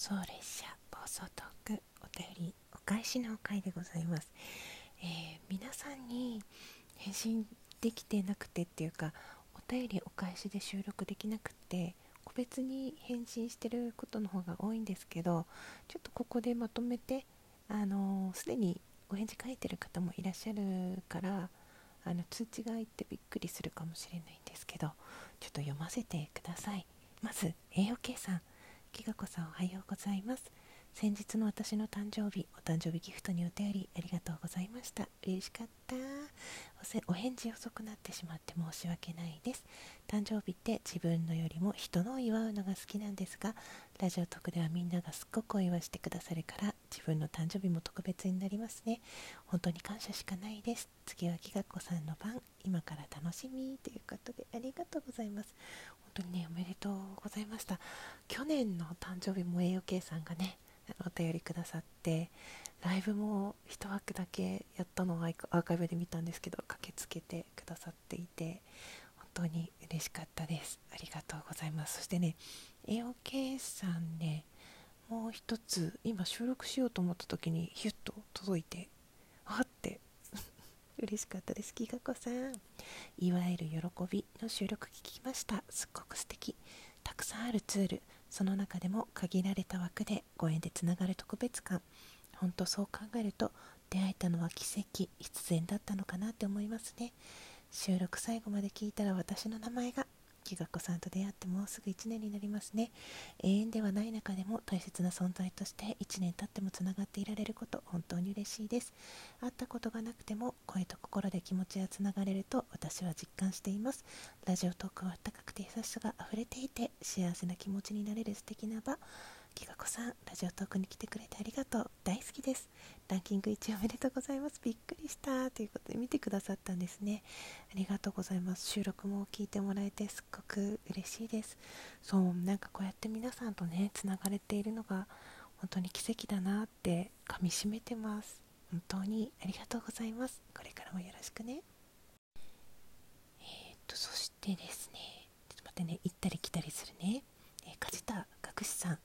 送列車暴走トークお便りお返しの回でございます、えー、皆さんに返信できてなくてっていうかお便りお返しで収録できなくて個別に返信してることの方が多いんですけどちょっとここでまとめてあのす、でにお返事書いてる方もいらっしゃるからあの通知が入ってびっくりするかもしれないんですけどちょっと読ませてください。まず AOK さん。きがこさんおはようございます。先日の私の誕生日お誕生日ギフトにお便りありがとうございました。嬉しかった。お返事遅くなってしまって申し訳ないです。誕生日って自分のよりも人のを祝うのが好きなんですがラジオ特ではみんながすっごくお祝いしてくださるから自分の誕生日も特別になりますね。本当に感謝しかないです。次はきがこさんの番。今から楽しみということでありがとうございます。本当にねおめでとうございました。去年の誕生日も AOK さんがねお便りくださってライブも1枠だけやったのをアーカイブで見たんですけど駆けつけてくださっていて本当に嬉しかったです。ありがとうございます。そしてね AOK さんねもう一つ今収録しようと思った時にヒュッと届いてあって。嬉しかったです。きがこさん。いわゆる喜びの収録聞きました。すっごく素敵。たくさんあるツール。その中でも限られた枠でご縁でつながる特別感。本当そう考えると出会えたのは奇跡必然だったのかなって思いますね。収録最後まで聞いたら私の名前がきがこさんと出会ってもうすぐ1年になりますね。永遠ではない中でも大切な存在として1年経ってもつながっていられること本当に嬉しいです。会ったことがなくても声と心で気持ちがつながれると私は実感しています。ラジオトークは温かくて優しさが溢れていて幸せな気持ちになれる素敵な場。きがこさんラジオトークに来てくれてありがとう。大好きです。ランキング1位おめでとうございます。びっくりした。ということで見てくださったんですね。ありがとうございます。収録も聞いてもらえてすっごく嬉しいです。そうなんかこうやって皆さんとねつながれているのが本当に奇跡だなってかみしめてます。本当にありがとうございます。これからもよろしくね。えー、っとそしてですねちょっと待ってね。行ったり来たりするね、えー、梶田学士さん。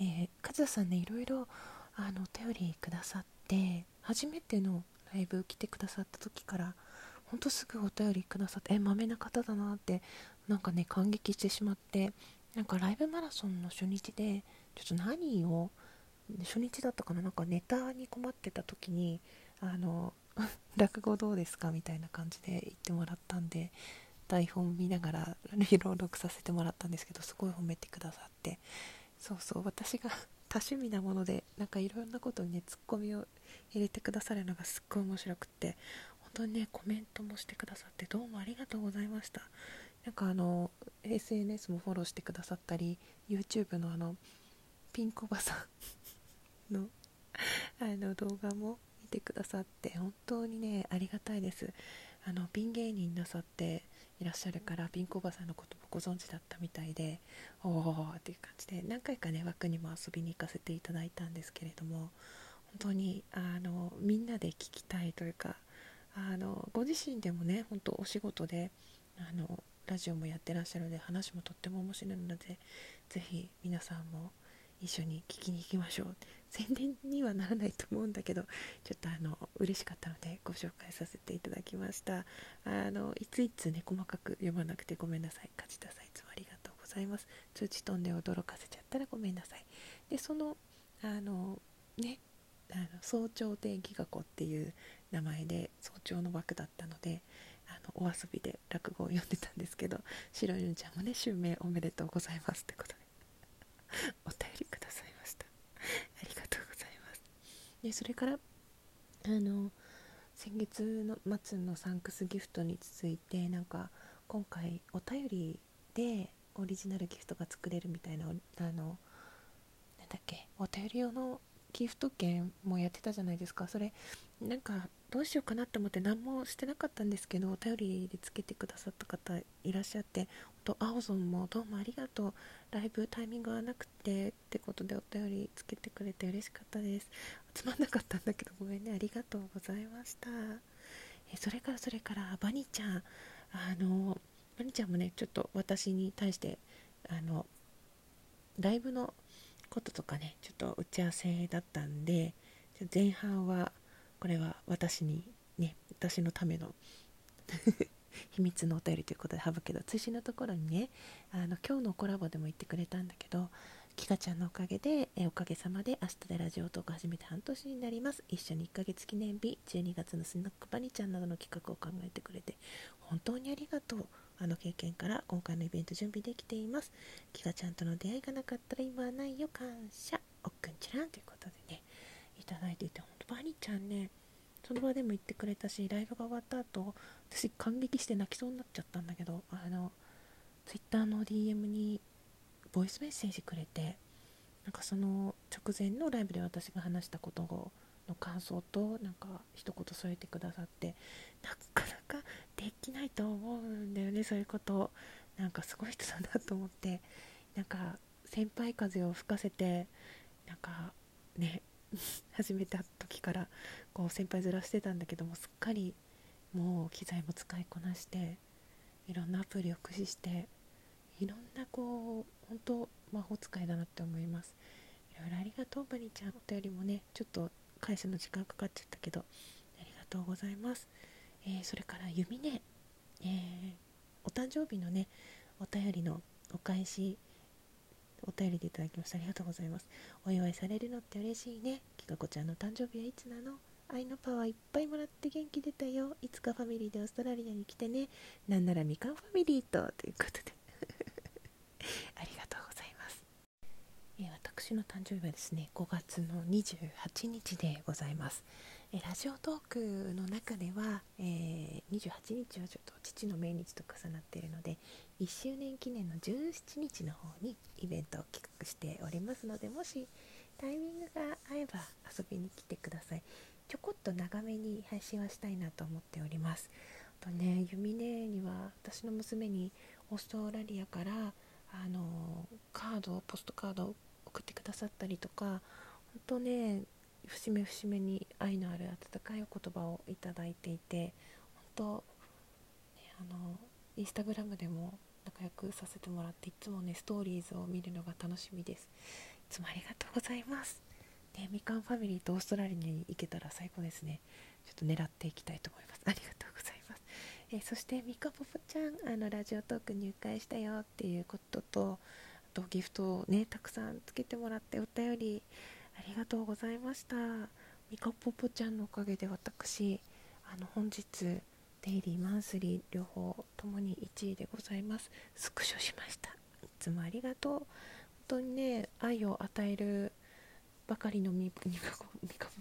えー、梶田さんねいろいろあのお便りくださって初めてのライブ来てくださった時からほんとすぐお便りくださってえまめな方だなってなんかね感激してしまってなんかライブマラソンの初日でちょっと何を初日だったかななんかネタに困ってた時にあの 落語どうですかみたいな感じで言ってもらったんで台本見ながら朗読させてもらったんですけどすごい褒めてくださってそうそう私が 多趣味なものでなんかいろんなことにねツッコミを入れてくださるのがすっごい面白くって本当にねコメントもしてくださってどうもありがとうございました。なんかあの SNS もフォローしてくださったり YouTube のあのピンクおばさん のあの動画も見てくださって本当にねありがたいです。あのピン芸人なさっていらっしゃるからピンクおばさんのこともご存知だったみたいでおおっていう感じで何回かね枠にも遊びに行かせていただいたんですけれども本当にあのみんなで聞きたいというかあのご自身でもね本当お仕事であのラジオもやってらっしゃるので話もとっても面白いのでぜひ皆さんも一緒に聞きに行きましょう。宣伝にはならないと思うんだけどちょっとあの嬉しかったのでご紹介させていただきました。あのいついつね細かく読まなくてごめんなさい。梶田さんいつもありがとうございます。通知飛んで驚かせちゃったらごめんなさい。でそのあのねあの早朝天気学校っていう名前で早朝の枠だったのであのお遊びで落語を読んでたんですけど白いぬちゃんもね襲名おめでとうございますってことで。お便りくださいました。ありがとうございます。でそれからあの先月の末のサンクスギフトに続いてなんか今回お便りでオリジナルギフトが作れるみたいなあのなんだっけお便り用のギフト券もやってたじゃないですか。それなんかどうしようかなって思って何もしてなかったんですけどお便りでつけてくださった方いらっしゃってと青ゾンもどうもありがとう。ライブタイミングはなくてってことでお便りつけてくれて嬉しかったです。つまんなかったんだけどごめんねありがとうございました。えそれからそれからバニちゃん。あのバニちゃんもねちょっと私に対してあのライブのこととかねちょっと打ち合わせだったんで前半はこれは私にね私のための 秘密のお便りということで省けど追伸のところにねあの今日のコラボでも言ってくれたんだけどキカちゃんのおかげでえおかげさまで明日でラジオトーク始めて半年になります。一緒に1ヶ月記念日12月のスナックバニちゃんなどの企画を考えてくれて本当にありがとう。あの経験から今回のイベント準備できています。キカちゃんとの出会いがなかったら今はないよ。感謝。おっくんちらんということでねいただいていて本バニちゃんねその場でも言ってくれたしライブが終わった後私感激して泣きそうになっちゃったんだけどあの Twitter の DM にボイスメッセージくれてなんかその直前のライブで私が話したことの感想となんか一言添えてくださってなかなかできないと思うんだよねそういうこと。なんかすごい人だなと思ってなんか先輩風を吹かせてなんかね 始めた時からこう先輩ずらしてたんだけどもすっかりもう機材も使いこなしていろんなアプリを駆使していろんなこう本当魔法使いだなって思います。いろいろありがとうバニちゃん。お便りもねちょっと返すの時間かかっちゃったけどありがとうございます、えー、それから弓ね、えー、お誕生日のねお便りのお返し便りでいただきましたありがとうございます。お祝いされるのって嬉しいね。きかこちゃんの誕生日はいつなの？愛のパワーいっぱいもらって元気出たよ。いつかファミリーでオーストラリアに来てね。なんならみかんファミリーと。ということで。ありがとうございます、えー、私の誕生日はですね5月の28日でございます、え、ラジオトークの中では、えー、28日はちょっと父の命日と重なっているので1周年記念の17日の方にイベントを企画しておりますのでもしタイミングが合えば遊びに来てください。ちょこっと長めに配信はしたいなと思っております。あとねユミネには私の娘にオーストラリアからあのカードポストカードを送ってくださったりとか本当ね節目節目に愛のある温かいお言葉をいただいていて本当、ね、あのインスタグラムでも仲良くさせてもらっていつもねストーリーズを見るのが楽しみです。いつもありがとうございます。ねみかんファミリーとオーストラリアに行けたら最高ですね。ちょっと狙っていきたいと思います。ありがとうございます。えー、そしてみかぽぽちゃんあのラジオトーク入会したよっていうこととあとギフトをねたくさんつけてもらってお便りありがとうございました。みかぽぽちゃんのおかげで私あの本日デイリーマンスリー両方ともに1位でございます。スクショしました。いつもありがとう。本当にね愛を与えるばかりのみみか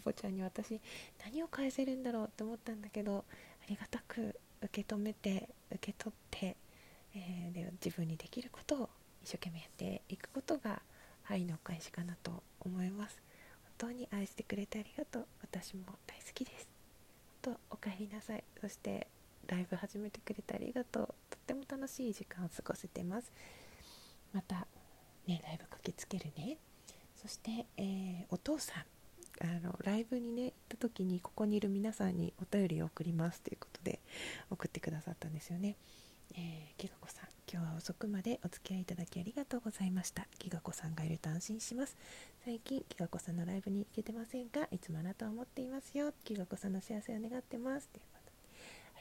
ぽぽちゃんに私何を返せるんだろうって思ったんだけどありがたく受け止めて受け取って、えー、で自分にできることを一生懸命やっていくことが愛のお返しかなと思います。当に愛してくれてありがとう。私も大好きです。とお帰りなさい。そしてライブ始めてくれてありがとう。とっても楽しい時間を過ごせてます。またねライブ駆けつけるね。そして、えー、お父さんあのライブにね行った時にここにいる皆さんにお便りを送ります。ということで送ってくださったんですよね。えー、きがこさん今日は遅くまでお付き合いいただきありがとうございました。きがこさんがいると安心します。最近きがこさんのライブに行けてませんがいつもあなたを思っていますよ。きがこさんの幸せを願ってます。ということで。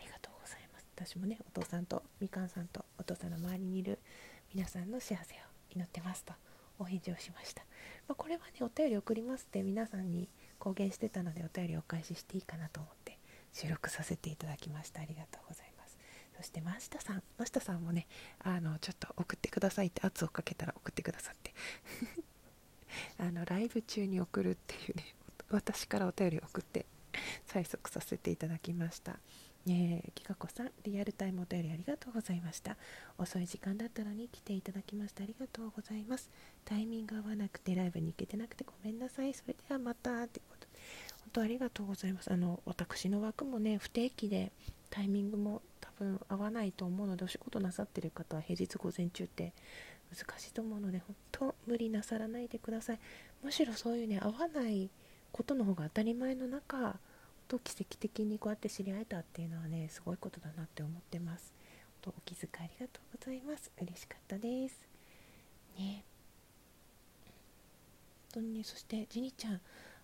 ありがとうございます。私もねお父さんとみかんさんとお父さんの周りにいる皆さんの幸せを祈ってますと。お返事をしました、まあ、これはねお便り送りますって皆さんに公言してたのでお便りお返ししていいかなと思って収録させていただきました。ありがとうございます。そして真下さん真下さんもねあのちょっと送ってくださいって圧をかけたら送ってくださって あのライブ中に送るっていうね私からお便り送って催促させていただきましたえー、きかこさん、リアルタイムお便りありがとうございました。遅い時間だったのに来ていただきましてありがとうございます。タイミング合わなくてライブに行けてなくてごめんなさい。それではまた。ということで、本当ありがとうございます。あの、私の枠もね、不定期でタイミングも分合わないと思うので、お仕事なさってる方は平日午前中って難しいと思うので、本当無理なさらないでください。むしろそういうね、合わないことの方が当たり前の中、と奇跡的にこうやって知り合えたっていうのはねすごいことだなって思ってます。お気遣いありがとうございます。嬉しかったです。ね。本当にねそしてジニちゃん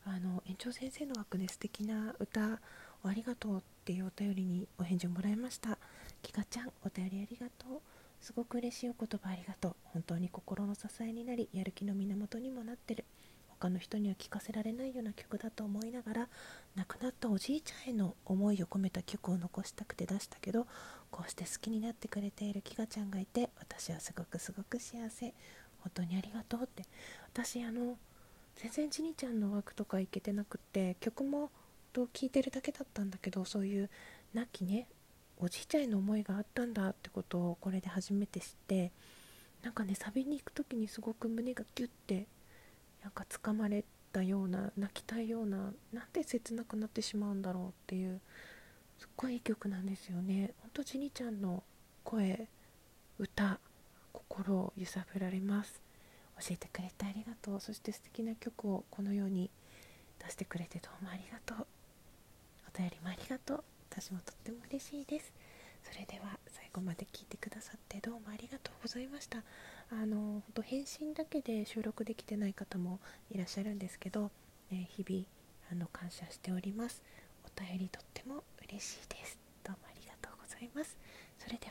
あの園長先生の枠で素敵な歌をありがとうってっていうお便りにお返事をもらいました。キカちゃんお便りありがとう。すごく嬉しいお言葉ありがとう。本当に心の支えになりやる気の源にもなってる。他の人には聞かせられないような曲だと思いながら亡くなったおじいちゃんへの思いを込めた曲を残したくて出したけどこうして好きになってくれているキガちゃんがいて私はすごくすごく幸せ。本当にありがとうって。私あの全然ジニちゃんの枠とか行けてなくって曲もと聴いてるだけだったんだけどそういう亡きねおじいちゃんへの思いがあったんだってことをこれで初めて知ってなんかねサビに行く時にすごく胸がギュッてなんか掴まれたような泣きたいようななんで切なくなってしまうんだろうっていうすっごいいい曲なんですよね。ほんとジニちゃんの声歌心を揺さぶられます。教えてくれてありがとう。そして素敵な曲をこのように出してくれてどうもありがとう。便りもありがとう。私もとっても嬉しいです。それでは最後まで聞いてくださってどうもありがとうございました。あの本当返信だけで収録できてない方もいらっしゃるんですけど、え日々あの感謝しております。お便りとっても嬉しいです。どうもありがとうございます。それで